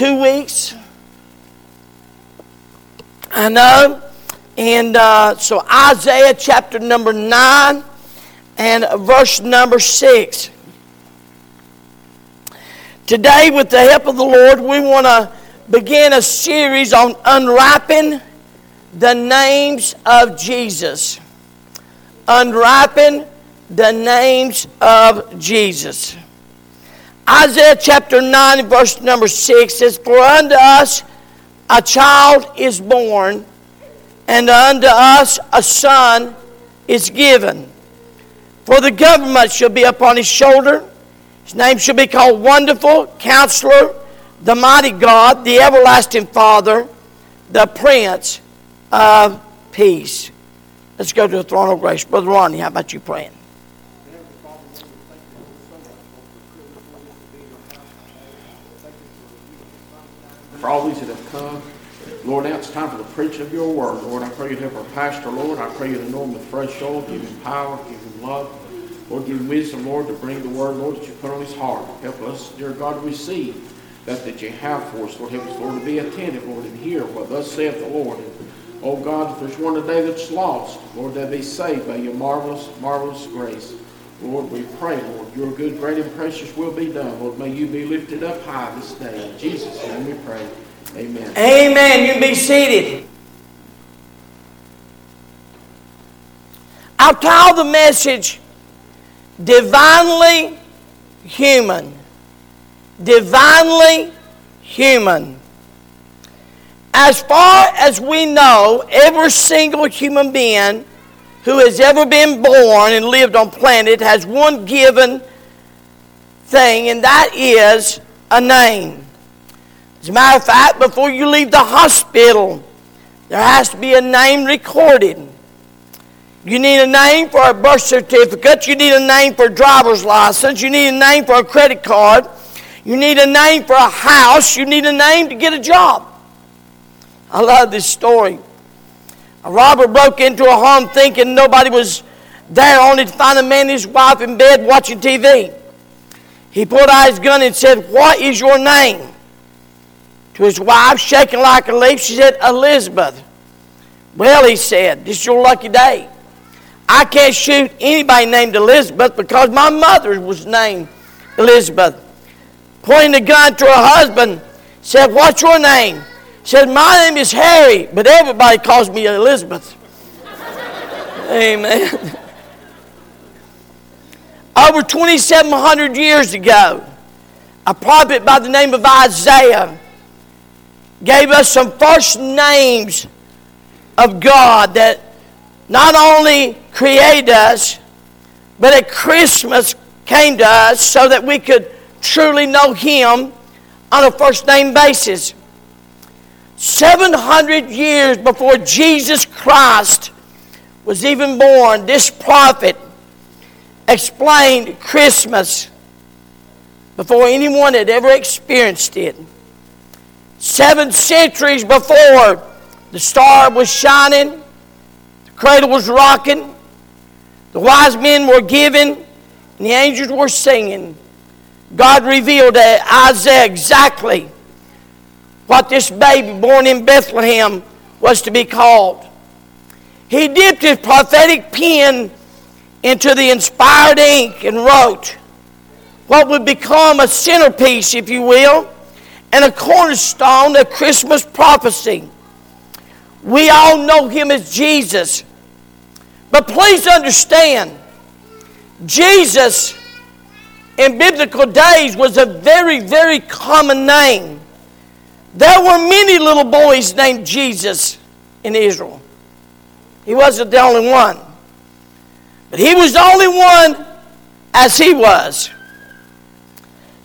two weeks. I know. And uh, so Isaiah chapter number 9 and verse number 6. Today, with the help of the Lord, we want to begin a series on unwrapping the names of Jesus. Unwrapping the names of Jesus. Isaiah chapter 9, verse number 6 says, For unto us a child is born, and unto us a son is given. For the government shall be upon his shoulder his name shall be called Wonderful, Counselor, the Mighty God, the Everlasting Father, the Prince of Peace. Let's go to the throne of grace. Brother Ronnie, how about you praying? For all these that have come, Lord, now it's time for the preaching of your word. Lord, I pray you help our pastor, Lord. I pray you anoint him with fresh oil, give him power, give him love. Lord, give him wisdom, Lord, to bring the word, Lord, that you put on his heart. Help us, dear God, receive that that you have for us. Lord, help us, Lord, to be attentive, Lord, and hear what thus saith the Lord. And, oh God, if there's one today that's lost, Lord, that be saved by your marvelous, marvelous grace. Lord, we pray, Lord, your good, great, and precious will be done. Lord, may you be lifted up high this day. In Jesus' name we pray. Amen. Amen. You be seated. I'll tell the message divinely human. Divinely human. As far as we know, every single human being who has ever been born and lived on planet has one given thing, and that is a name. As a matter of fact, before you leave the hospital, there has to be a name recorded. You need a name for a birth certificate. You need a name for a driver's license. You need a name for a credit card. You need a name for a house. You need a name to get a job. I love this story. A robber broke into a home thinking nobody was there, only to find a man and his wife in bed watching TV. He pulled out his gun and said, What is your name? To his wife, shaking like a leaf, she said, Elizabeth. Well, he said, This is your lucky day. I can't shoot anybody named Elizabeth because my mother was named Elizabeth. Pointing the gun to her husband, said, What's your name? Said, My name is Harry, but everybody calls me Elizabeth. Amen. Over 2,700 years ago, a prophet by the name of Isaiah gave us some first names of God that not only created us, but at Christmas came to us so that we could truly know Him on a first name basis. 700 years before Jesus Christ was even born, this prophet explained Christmas before anyone had ever experienced it. Seven centuries before the star was shining, the cradle was rocking, the wise men were giving, and the angels were singing. God revealed to Isaiah exactly what this baby born in Bethlehem was to be called. He dipped his prophetic pen into the inspired ink and wrote what would become a centerpiece, if you will, and a cornerstone of Christmas prophecy. We all know him as Jesus. But please understand, Jesus in biblical days was a very, very common name. There were many little boys named Jesus in Israel. He wasn't the only one. But he was the only one as he was.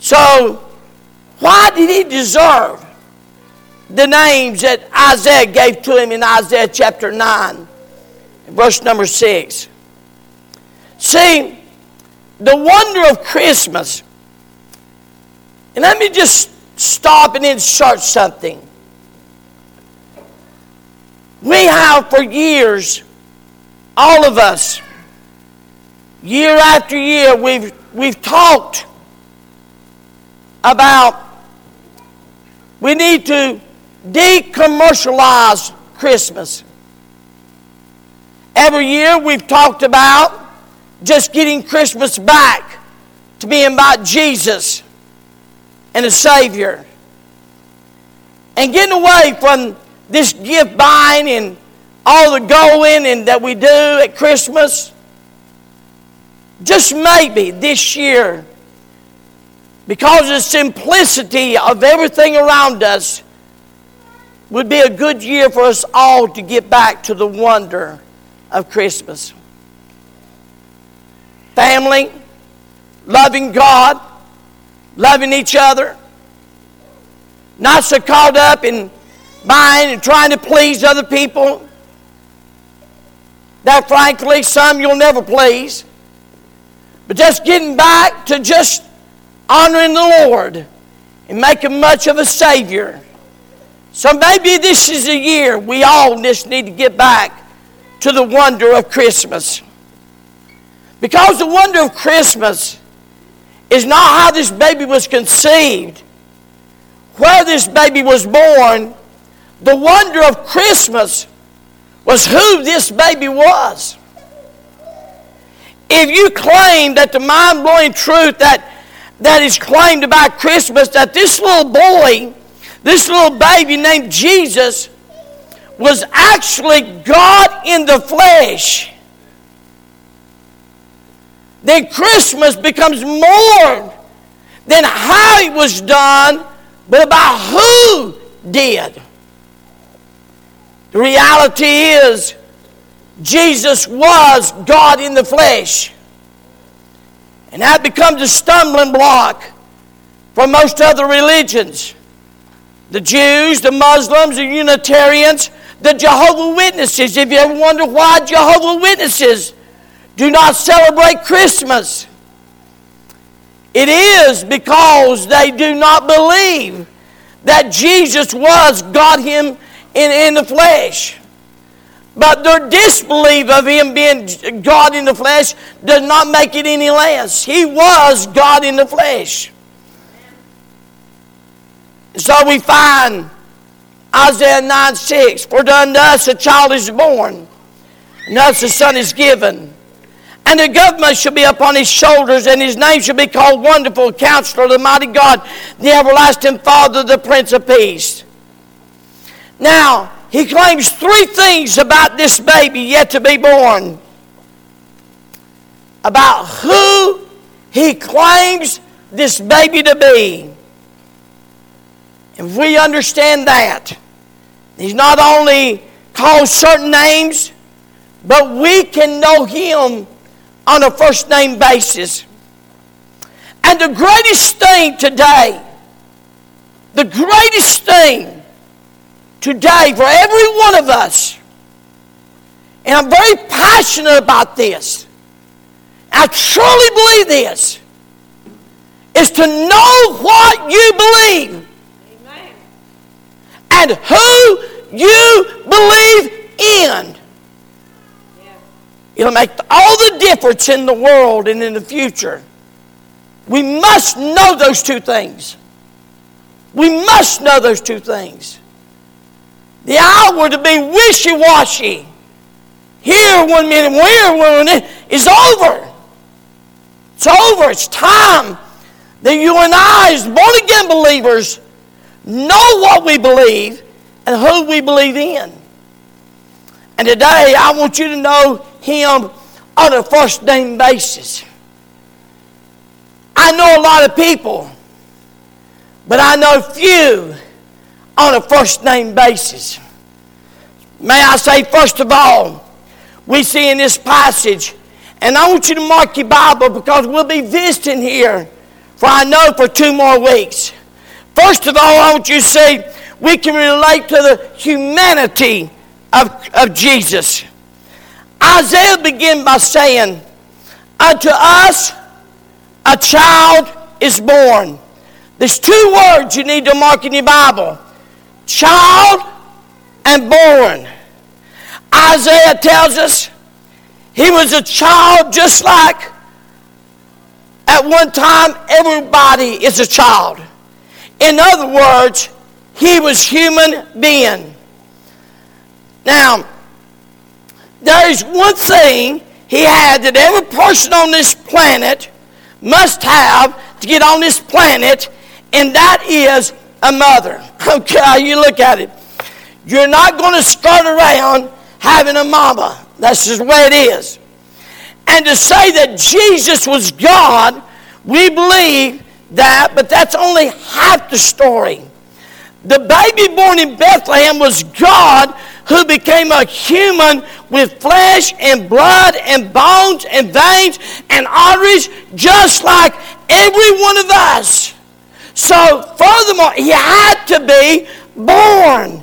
So, why did he deserve the names that Isaiah gave to him in Isaiah chapter 9? verse number 6. See, the wonder of Christmas, and let me just stop and insert something. We have for years, all of us, year after year, we've, we've talked about we need to decommercialize Christmas. Every year we've talked about just getting Christmas back to being about Jesus and a Savior. And getting away from this gift buying and all the going and that we do at Christmas. Just maybe this year, because of the simplicity of everything around us, would be a good year for us all to get back to the wonder of Christmas. Family, loving God, loving each other, not so caught up in buying and trying to please other people. That, frankly, some you'll never please. But just getting back to just honoring the Lord and making much of a Savior. So maybe this is a year we all just need to get back to the wonder of Christmas. Because the wonder of Christmas is not how this baby was conceived, where this baby was born. The wonder of Christmas was who this baby was. If you claim that the mind blowing truth that, that is claimed about Christmas, that this little boy, this little baby named Jesus, was actually God in the flesh, then Christmas becomes more than how it was done, but about who did. The reality is, Jesus was God in the flesh. And that becomes a stumbling block for most other religions. The Jews, the Muslims, the Unitarians, the Jehovah Witnesses. If you ever wonder why Jehovah Witnesses do not celebrate Christmas, it is because they do not believe that Jesus was God Him in, in the flesh. But their disbelief of Him being God in the flesh does not make it any less. He was God in the flesh. So we find Isaiah 9 6 For unto us a child is born, and us a son is given. And the government shall be upon his shoulders, and his name shall be called Wonderful Counselor, the Mighty God, the Everlasting Father, the Prince of Peace. Now, he claims three things about this baby yet to be born. About who he claims this baby to be. If we understand that, he's not only called certain names, but we can know him on a first name basis. And the greatest thing today, the greatest thing today for every one of us, and I'm very passionate about this, I truly believe this, is to know what you believe Amen. and who you believe in. It'll make all the difference in the world and in the future. We must know those two things. We must know those two things. The hour to be wishy washy, here one minute, where one minute, is over. It's over. It's time that you and I, as born again believers, know what we believe and who we believe in. And today, I want you to know him on a first name basis. I know a lot of people, but I know few on a first name basis. May I say, first of all, we see in this passage, and I want you to mark your Bible because we'll be visiting here for I know for two more weeks. First of all, I want you to see we can relate to the humanity of, of Jesus. Isaiah began by saying, Unto us a child is born. There's two words you need to mark in your Bible child and born. Isaiah tells us he was a child just like at one time everybody is a child. In other words, he was human being. Now, there is one thing he had that every person on this planet must have to get on this planet, and that is a mother. Okay, you look at it. You're not going to skirt around having a mama. That's just the way it is. And to say that Jesus was God, we believe that, but that's only half the story. The baby born in Bethlehem was God who became a human with flesh and blood and bones and veins and arteries, just like every one of us. So, furthermore, he had to be born.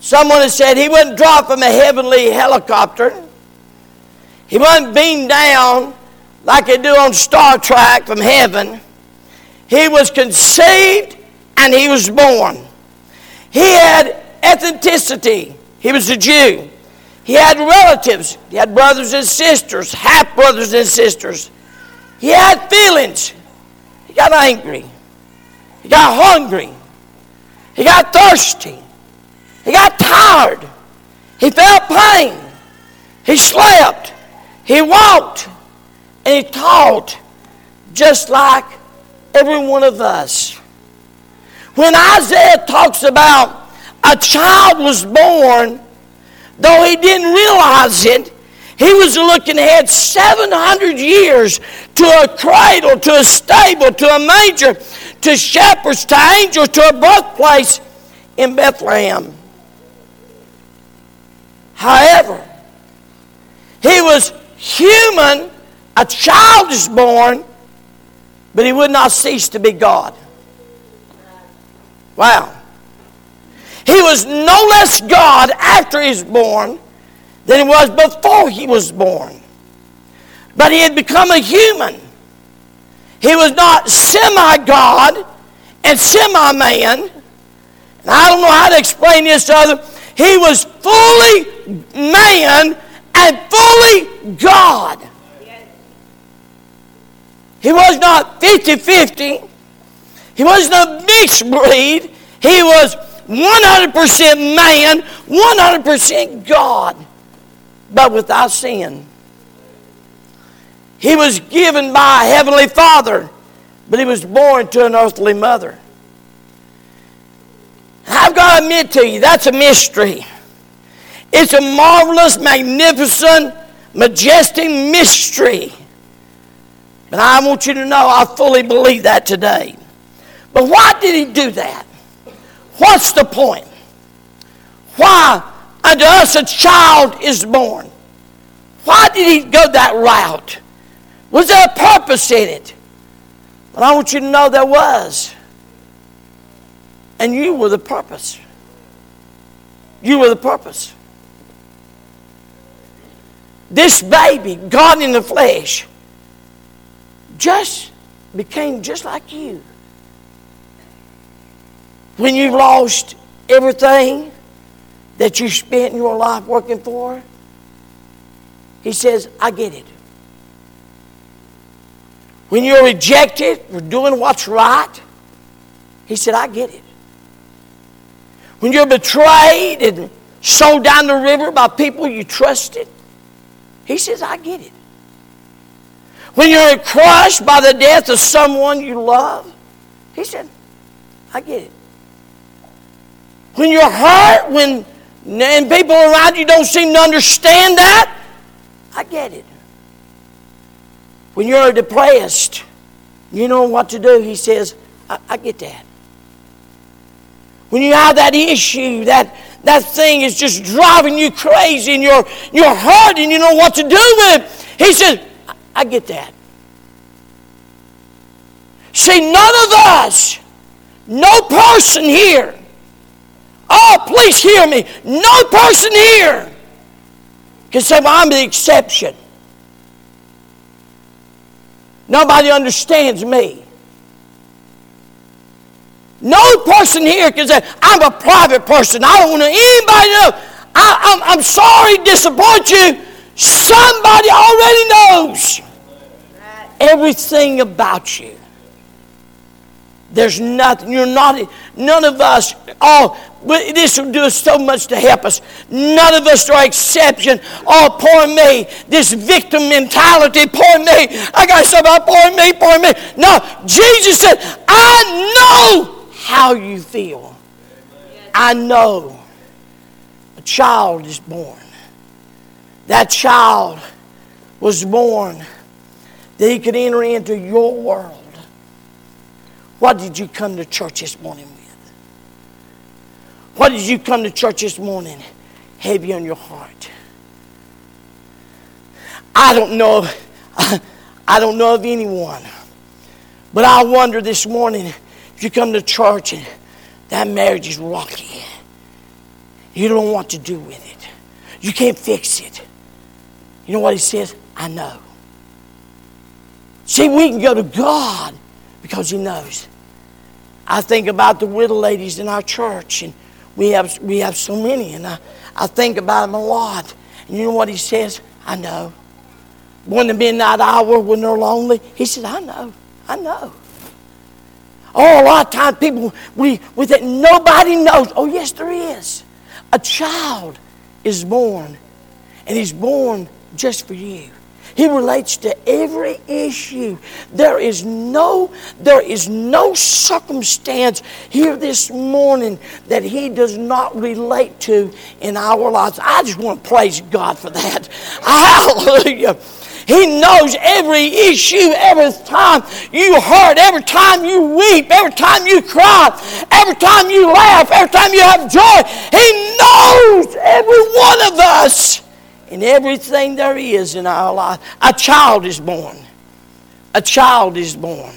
Someone has said he wasn't dropped from a heavenly helicopter. He wasn't beamed down like they do on Star Trek from heaven. He was conceived and he was born. He had ethnicity. He was a Jew. He had relatives. He had brothers and sisters, half brothers and sisters. He had feelings. He got angry. He got hungry. He got thirsty. He got tired. He felt pain. He slept. He walked. And he taught just like every one of us. When Isaiah talks about a child was born, though he didn't realize it, he was looking ahead 700 years to a cradle, to a stable, to a manger, to shepherds, to angels, to a birthplace in Bethlehem. However, he was human, a child is born, but he would not cease to be God. Wow. He was no less God after he was born than he was before he was born. But he had become a human. He was not semi God and semi man. And I don't know how to explain this to others. He was fully man and fully God. He was not 50 50. He wasn't a mixed breed. He was 100% man, 100% God, but without sin. He was given by a heavenly father, but he was born to an earthly mother. I've got to admit to you, that's a mystery. It's a marvelous, magnificent, majestic mystery. But I want you to know I fully believe that today. But why did he do that? What's the point? Why unto us a child is born? Why did he go that route? Was there a purpose in it? But I want you to know there was. And you were the purpose. You were the purpose. This baby, God in the flesh, just became just like you. When you've lost everything that you spent your life working for, he says, I get it. When you're rejected for doing what's right, he said, I get it. When you're betrayed and sold down the river by people you trusted, he says, I get it. When you're crushed by the death of someone you love, he said, I get it. When you're hurt, when and people around you don't seem to understand that, I get it. When you're depressed, you know what to do. He says, I, I get that. When you have that issue, that, that thing is just driving you crazy and you're, you're hurt and you know what to do with it, he says, I, I get that. See, none of us, no person here, Oh, please hear me. No person here can say, Well, I'm the exception. Nobody understands me. No person here can say, I'm a private person. I don't want anybody to know. I, am sorry to disappoint you. Somebody already knows everything about you. There's nothing. You're not. None of us. Oh, this will do so much to help us. None of us are exception. Oh, poor me. This victim mentality. Poor me. I got somebody. Poor me. Poor me. No, Jesus said, "I know how you feel. I know." A child is born. That child was born that he could enter into your world. What did you come to church this morning with? What did you come to church this morning heavy on your heart? I don't know. I don't know of anyone. But I wonder this morning if you come to church and that marriage is rocky. You don't what to do with it. You can't fix it. You know what he says? I know. See, we can go to God because He knows. I think about the widow ladies in our church, and we have, we have so many, and I, I think about them a lot. And you know what He says? I know. When the midnight hour, when they're lonely, He said, I know. I know. Oh, a lot of times people, we, we think nobody knows. Oh, yes, there is. A child is born, and he's born just for you. He relates to every issue. There is no, there is no circumstance here this morning that he does not relate to in our lives. I just want to praise God for that. Hallelujah. He knows every issue, every time you hurt, every time you weep, every time you cry, every time you laugh, every time you have joy. He knows every one of us in everything there is in our life. A child is born. A child is born.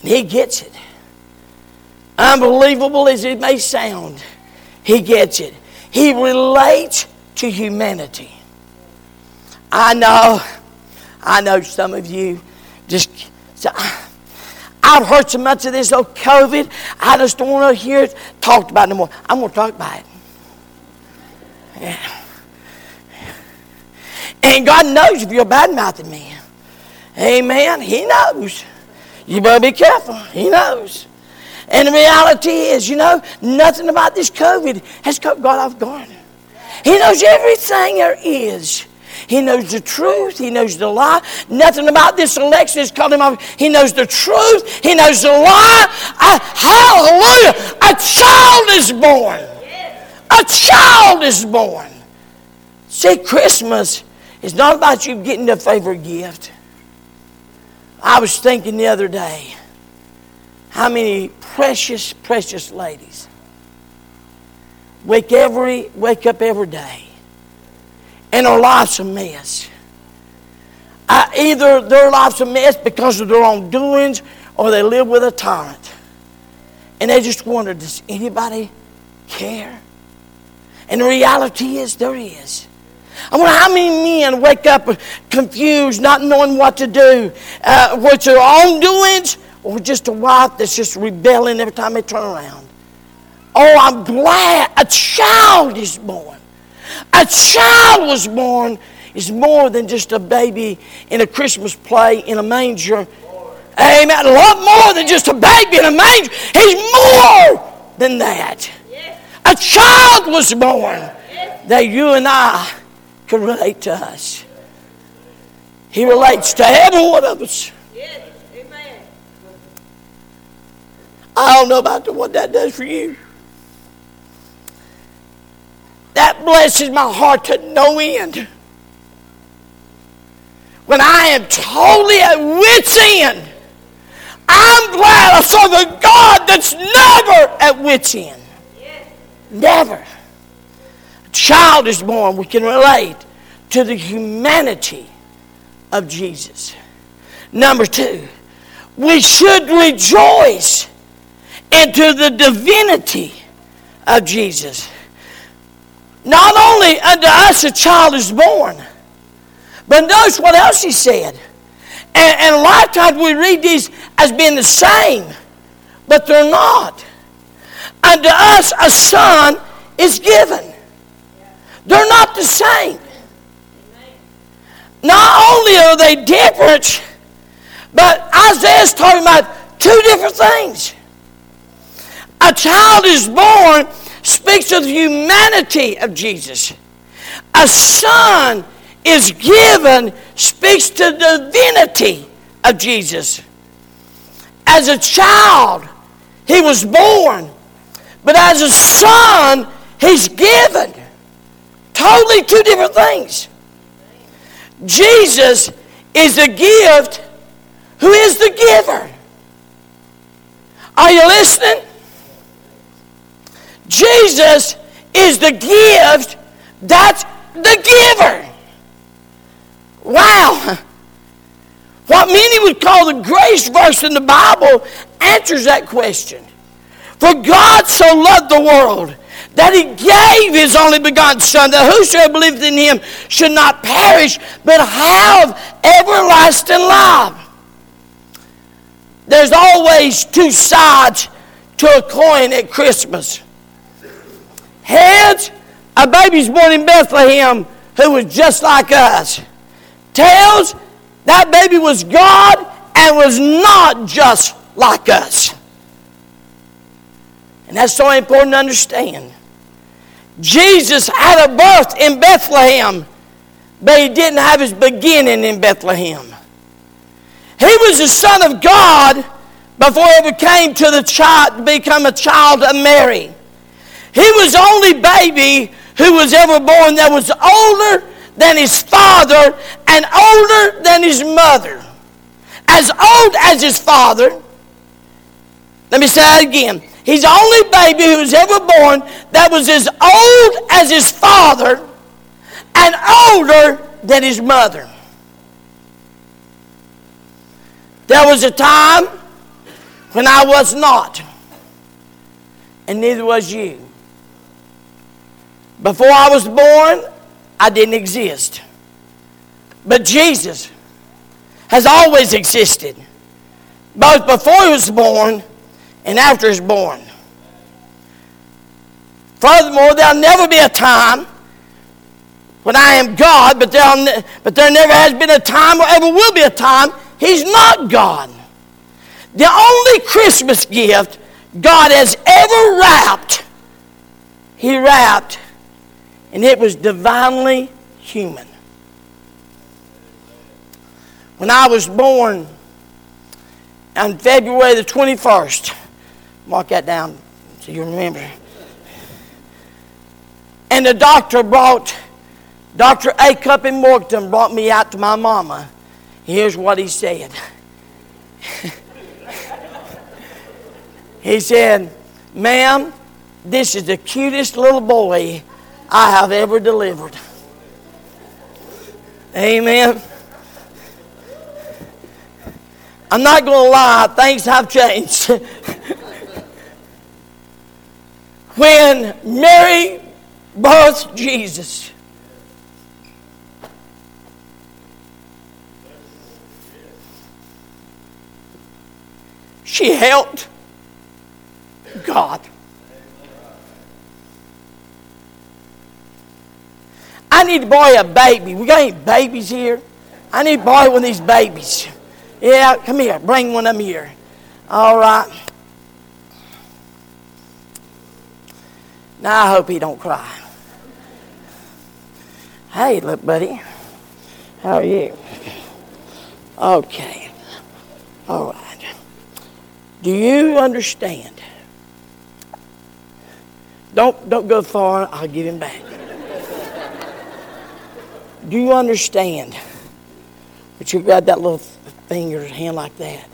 And he gets it. Unbelievable as it may sound, he gets it. He relates to humanity. I know, I know some of you just. I've heard so much of this old COVID, I just don't want to hear it talked about no more. I'm going to talk about it. Yeah. And God knows if you're a bad mouthing me. Amen. He knows. You better be careful. He knows. And the reality is, you know, nothing about this COVID has caught God off guard. He knows everything there is. He knows the truth. He knows the lie. Nothing about this election has caught him off. He knows the truth. He knows the lie. Hallelujah. A child is born. A child is born. See, Christmas it's not about you getting a favorite gift. I was thinking the other day how many precious, precious ladies wake every wake up every day and their life's a mess. Uh, either their life's a mess because of their own doings or they live with a tyrant. And they just wonder, does anybody care? And the reality is there is. I wonder how many men wake up confused, not knowing what to do, uh, what's their own doings, or just a wife that's just rebelling every time they turn around. Oh, I'm glad a child is born. A child was born is more than just a baby in a Christmas play in a manger. Amen. A lot more than just a baby in a manger. He's more than that. A child was born that you and I can relate to us. He relates to every one of us. Yes, amen. I don't know about what that does for you. That blesses my heart to no end. When I am totally at wit's end, I'm glad I saw the God that's never at wit's end. Yes. Never child is born, we can relate to the humanity of Jesus. Number two, we should rejoice into the divinity of Jesus. Not only unto us a child is born, but notice what else he said. And, and a lot of times we read these as being the same, but they're not. Unto us a son is given. They're not the same. Not only are they different, but Isaiah's talking about Two different things. A child is born speaks of the humanity of Jesus. A son is given speaks to the divinity of Jesus. As a child, he was born, but as a son, he's given. Totally two different things. Jesus is the gift. Who is the giver? Are you listening? Jesus is the gift. That's the giver. Wow. What many would call the grace verse in the Bible answers that question. For God so loved the world that he gave his only begotten Son, that whosoever believeth in him should not perish, but have everlasting life. There's always two sides to a coin at Christmas. Heads, a baby's born in Bethlehem who was just like us. Tails, that baby was God and was not just like us. And that's so important to understand. Jesus had a birth in Bethlehem, but he didn't have his beginning in Bethlehem. He was the Son of God before he ever came to the child to become a child of Mary. He was the only baby who was ever born that was older than his father and older than his mother. As old as his father. Let me say that again. He's the only baby who was ever born that was as old as his father and older than his mother. There was a time when I was not, and neither was you. Before I was born, I didn't exist. But Jesus has always existed, both before he was born and after he was born. Furthermore, there'll never be a time when I am God, but, there but there never has been a time or ever will be a time he's not God. The only Christmas gift God has ever wrapped, he wrapped and it was divinely human. When I was born on February the 21st, mark that down so you remember. And the doctor brought, Dr. Acup in Morganton brought me out to my mama. Here's what he said. he said, Ma'am, this is the cutest little boy I have ever delivered. Amen. I'm not going to lie, things have changed. when Mary birthed Jesus, she helped God. I need to borrow a baby. We got any babies here? I need to borrow one of these babies. Yeah, come here. Bring one of them here. All right. Now I hope he don't cry. Hey, look, buddy. How are you? Okay. All right. Do you understand? Don't don't go far. I'll give him back. Do you understand? But you've got that little finger, hand like that.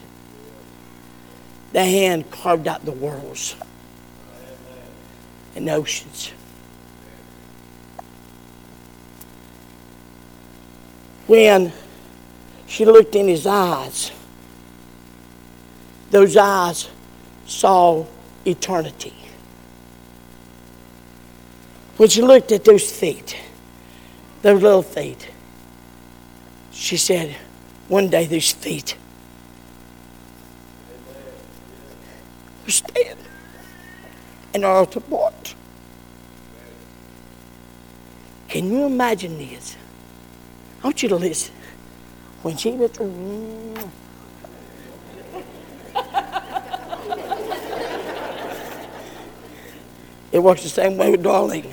That hand carved out the worlds and oceans. When she looked in his eyes, those eyes saw eternity. When she looked at those feet, those little feet. She said, one day these feet will stand and to support. Can you imagine this? I want you to listen. When she was. it works the same way with darling.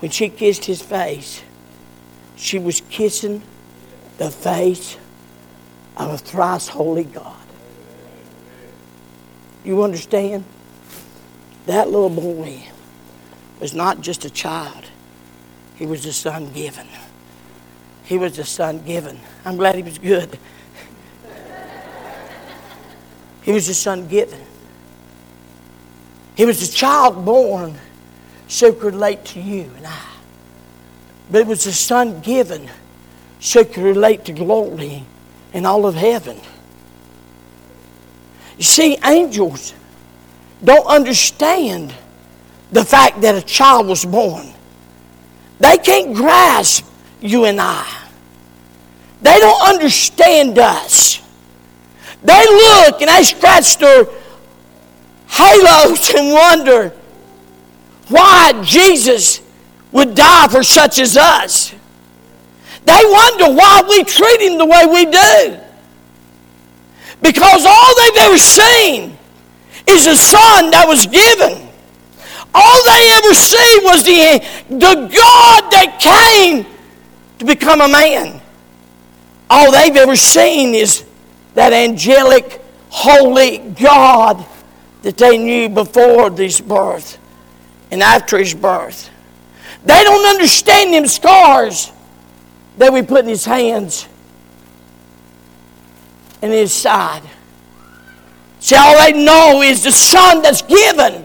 when she kissed his face, she was kissing the face of a thrice holy God. You understand? That little boy was not just a child, he was a son given. He was a son given. I'm glad he was good. He was a son given. He was a child born so could relate to you and I. But it was a son given so could relate to glory in all of heaven. See, angels don't understand the fact that a child was born. They can't grasp you and I. They don't understand us. They look and they scratch their halos and wonder why Jesus would die for such as us. They wonder why we treat him the way we do. Because all they've ever seen is a son that was given. All they ever see was the, the God that came to become a man. All they've ever seen is that angelic, holy God that they knew before his birth and after his birth. They don't understand them scars that we put in his hands and his side. See, all they know is the son that's given.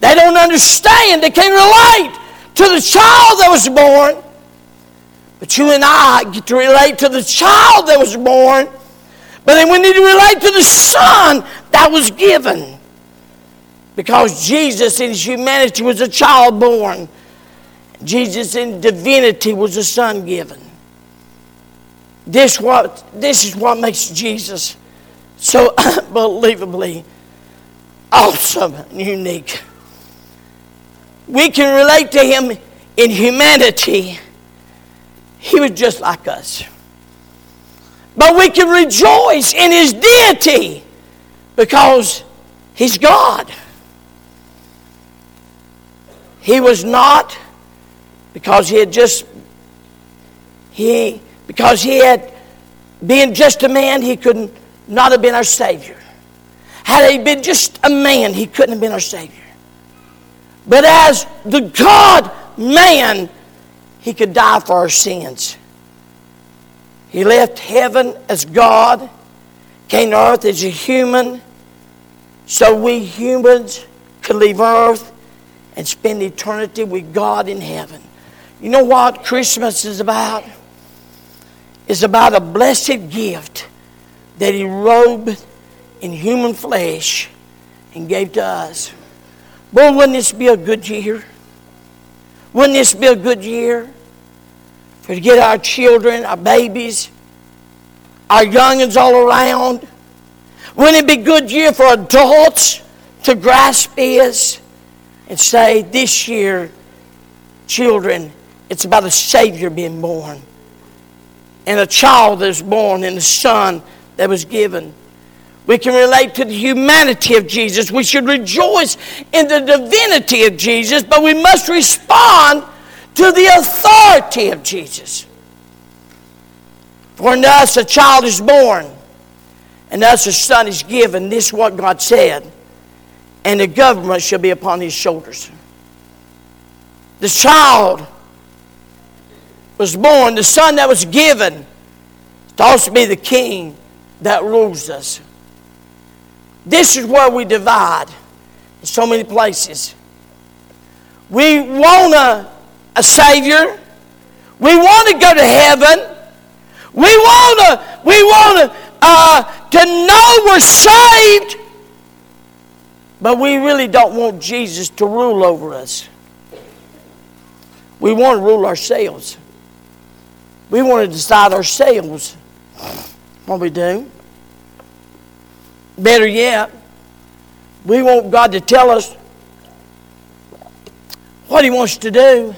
They don't understand. They can't relate to the child that was born. But you and I get to relate to the child that was born. But then we need to relate to the son that was given. Because Jesus in his humanity was a child born. Jesus in divinity was a son given. This, what, this is what makes Jesus so unbelievably awesome and unique. We can relate to him in humanity. He was just like us. But we can rejoice in his deity because he's God. He was not because he had just he because he had been just a man, he could not not have been our Savior. Had he been just a man, he couldn't have been our Savior. But as the God man, he could die for our sins. He left heaven as God, came to earth as a human, so we humans could leave earth and spend eternity with God in heaven. You know what Christmas is about? It's about a blessed gift that He robed in human flesh and gave to us. Boy, wouldn't this be a good year? Wouldn't this be a good year for to get our children, our babies, our youngins all around? Wouldn't it be a good year for adults to grasp this and say, this year, children, it's about a Savior being born and a child that was born and a son that was given. We can relate to the humanity of Jesus. We should rejoice in the divinity of Jesus, but we must respond to the authority of Jesus. For unto us a child is born, and us a son is given. This is what God said. And the government shall be upon his shoulders. The child was born, the son that was given, to also be the king that rules us. This is where we divide in so many places. We want a, a Savior. We want to go to heaven. We want to, we want to, uh, to know we're saved, but we really don't want Jesus to rule over us. We want to rule ourselves. We want to decide ourselves what we do. Better yet, we want God to tell us what He wants to do.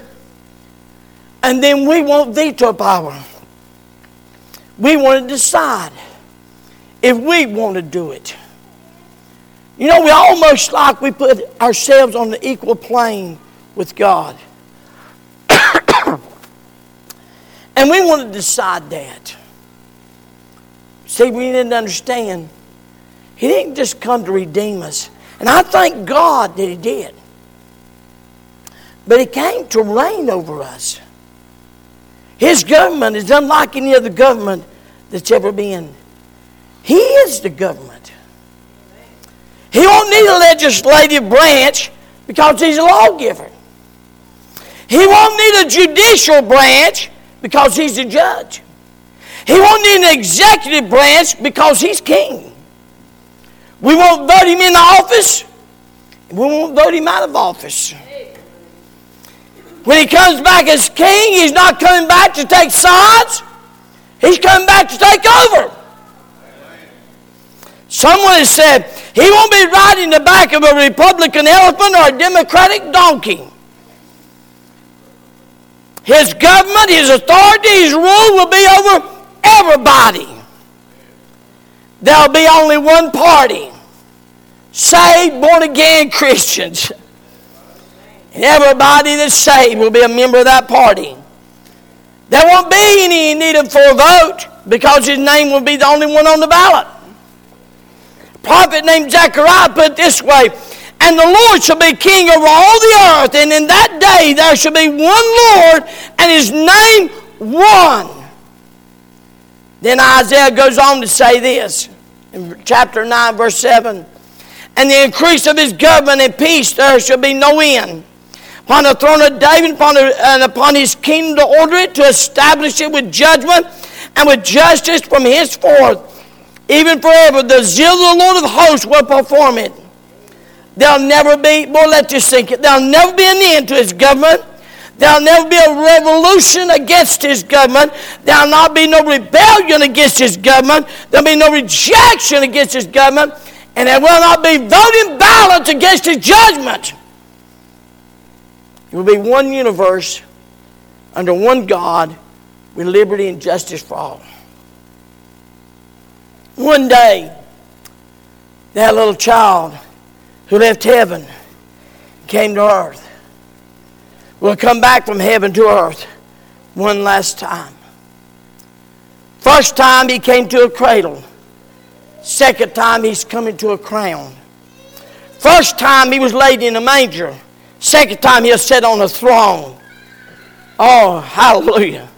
And then we want veto power. We want to decide if we want to do it. You know, we almost like we put ourselves on the equal plane with God. And we want to decide that. See, we didn't understand. He didn't just come to redeem us. And I thank God that He did. But He came to reign over us. His government is unlike any other government that's ever been. He is the government. He won't need a legislative branch because he's a lawgiver. He won't need a judicial branch because he's a judge. He won't need an executive branch because he's king. We won't vote him in the office. We won't vote him out of office. When he comes back as king, he's not coming back to take sides. He's coming back to take over. Someone has said he won't be riding the back of a Republican elephant or a Democratic donkey. His government, his authority, his rule will be over everybody. There'll be only one party saved, born again Christians. And everybody that's saved will be a member of that party. There won't be any needed for a vote because his name will be the only one on the ballot. A prophet named Zechariah put it this way And the Lord shall be king over all the earth, and in that day there shall be one Lord, and his name one. Then Isaiah goes on to say this in chapter 9, verse 7 And the increase of his government and peace there shall be no end upon the throne of David upon and upon his kingdom to order it, to establish it with judgment and with justice from henceforth, even forever. The zeal of the Lord of hosts will perform it. There'll never be, boy, let this sink it. There'll never be an end to his government. There'll never be a revolution against his government. There'll not be no rebellion against his government. There'll be no rejection against his government. And there will not be voting ballots against his judgment. It will be one universe under one God with liberty and justice for all. One day, that little child who left heaven came to earth will come back from heaven to earth one last time. First time he came to a cradle. Second time he's coming to a crown. First time he was laid in a manger. Second time he'll sit on a throne. Oh, hallelujah.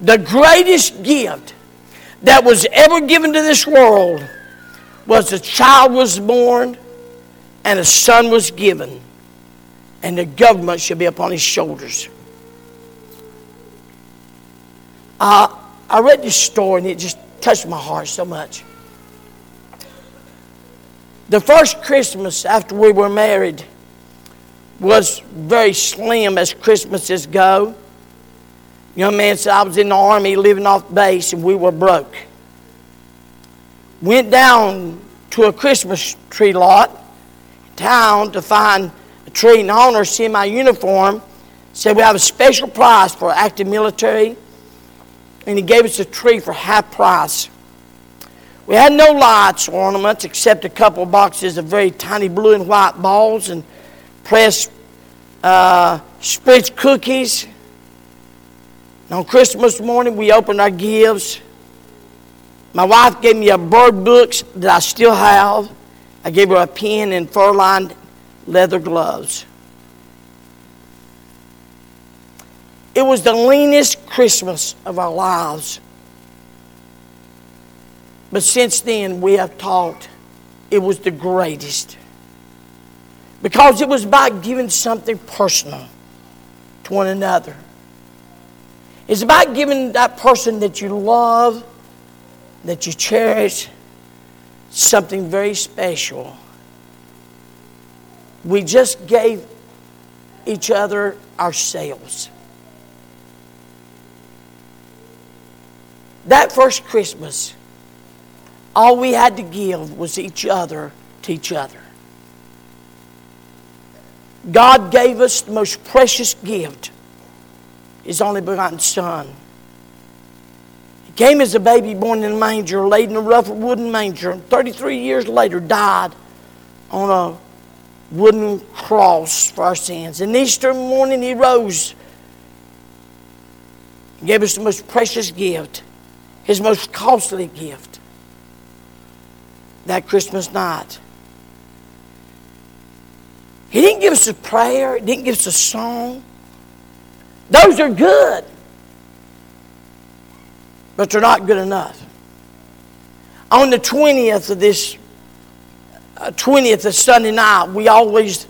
The greatest gift that was ever given to this world was a child was born and a son was given, and the government should be upon his shoulders. Uh, I read this story and it just touched my heart so much. The first Christmas after we were married, was very slim as Christmases go. Young man said, I was in the army living off base and we were broke. Went down to a Christmas tree lot town to find a tree and owner see my uniform said we have a special price for active military and he gave us a tree for half price we had no lights or ornaments except a couple boxes of very tiny blue and white balls and pressed uh, Spritz cookies. And on Christmas morning, we opened our gifts. My wife gave me a bird books that I still have. I gave her a pen and fur-lined leather gloves. It was the leanest Christmas of our lives. But since then, we have taught it was the greatest. Because it was about giving something personal to one another. It's about giving that person that you love, that you cherish, something very special. We just gave each other ourselves. That first Christmas, all we had to give was each other to each other. God gave us the most precious gift, His only begotten Son. Came as a baby born in a manger, laid in a rough wooden manger, and 33 years later died on a wooden cross for our sins. And Easter morning, he rose gave us the most precious gift, his most costly gift, that Christmas night. He didn't give us a prayer, he didn't give us a song. Those are good, but they're not good enough. On the 20th of this, uh, 20th of Sunday night, we always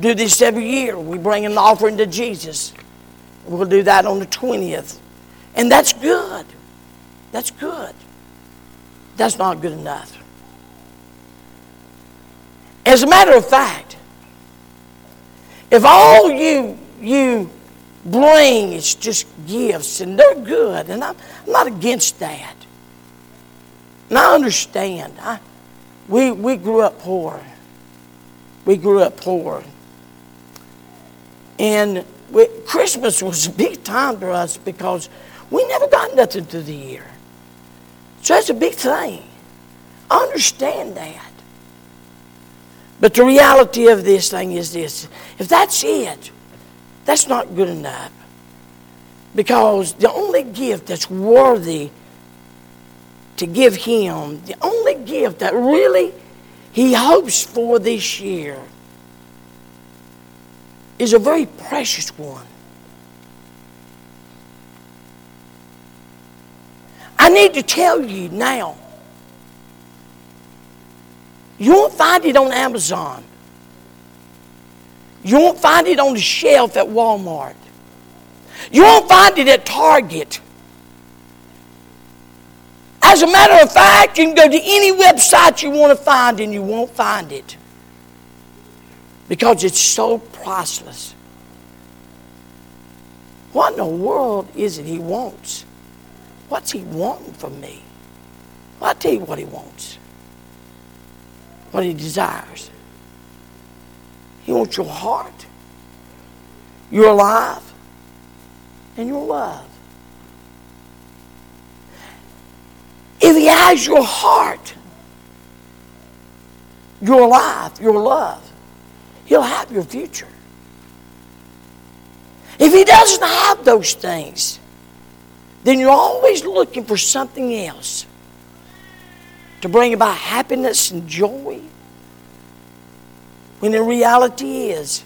do this every year. We bring an offering to Jesus. We'll do that on the 20th. And that's good. That's good. That's not good enough. As a matter of fact, if all you you bring is just gifts and they're good, and I'm, I'm not against that. And I understand. I, we, we grew up poor. We grew up poor. And we, Christmas was a big time for us because we never got nothing through the year. So that's a big thing. I understand that. But the reality of this thing is this if that's it, that's not good enough. Because the only gift that's worthy to give him, the only gift that really he hopes for this year, is a very precious one. I need to tell you now. You won't find it on Amazon. You won't find it on the shelf at Walmart. You won't find it at Target. As a matter of fact, you can go to any website you want to find and you won't find it because it's so priceless. What in the world is it he wants? What's he wanting from me? Well, I'll tell you what he wants, what he desires. He wants your heart, your life, and your love. If he has your heart, your life, your love, he'll have your future. If he doesn't have those things, then you're always looking for something else to bring about happiness and joy. When the reality is,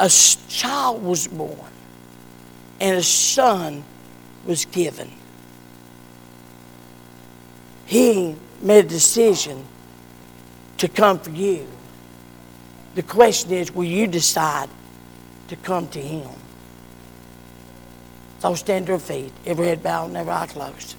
a child was born and a son was given. He made a decision to come for you. The question is, will you decide to come to him? So stand to your feet, every head bowed and every eye closed.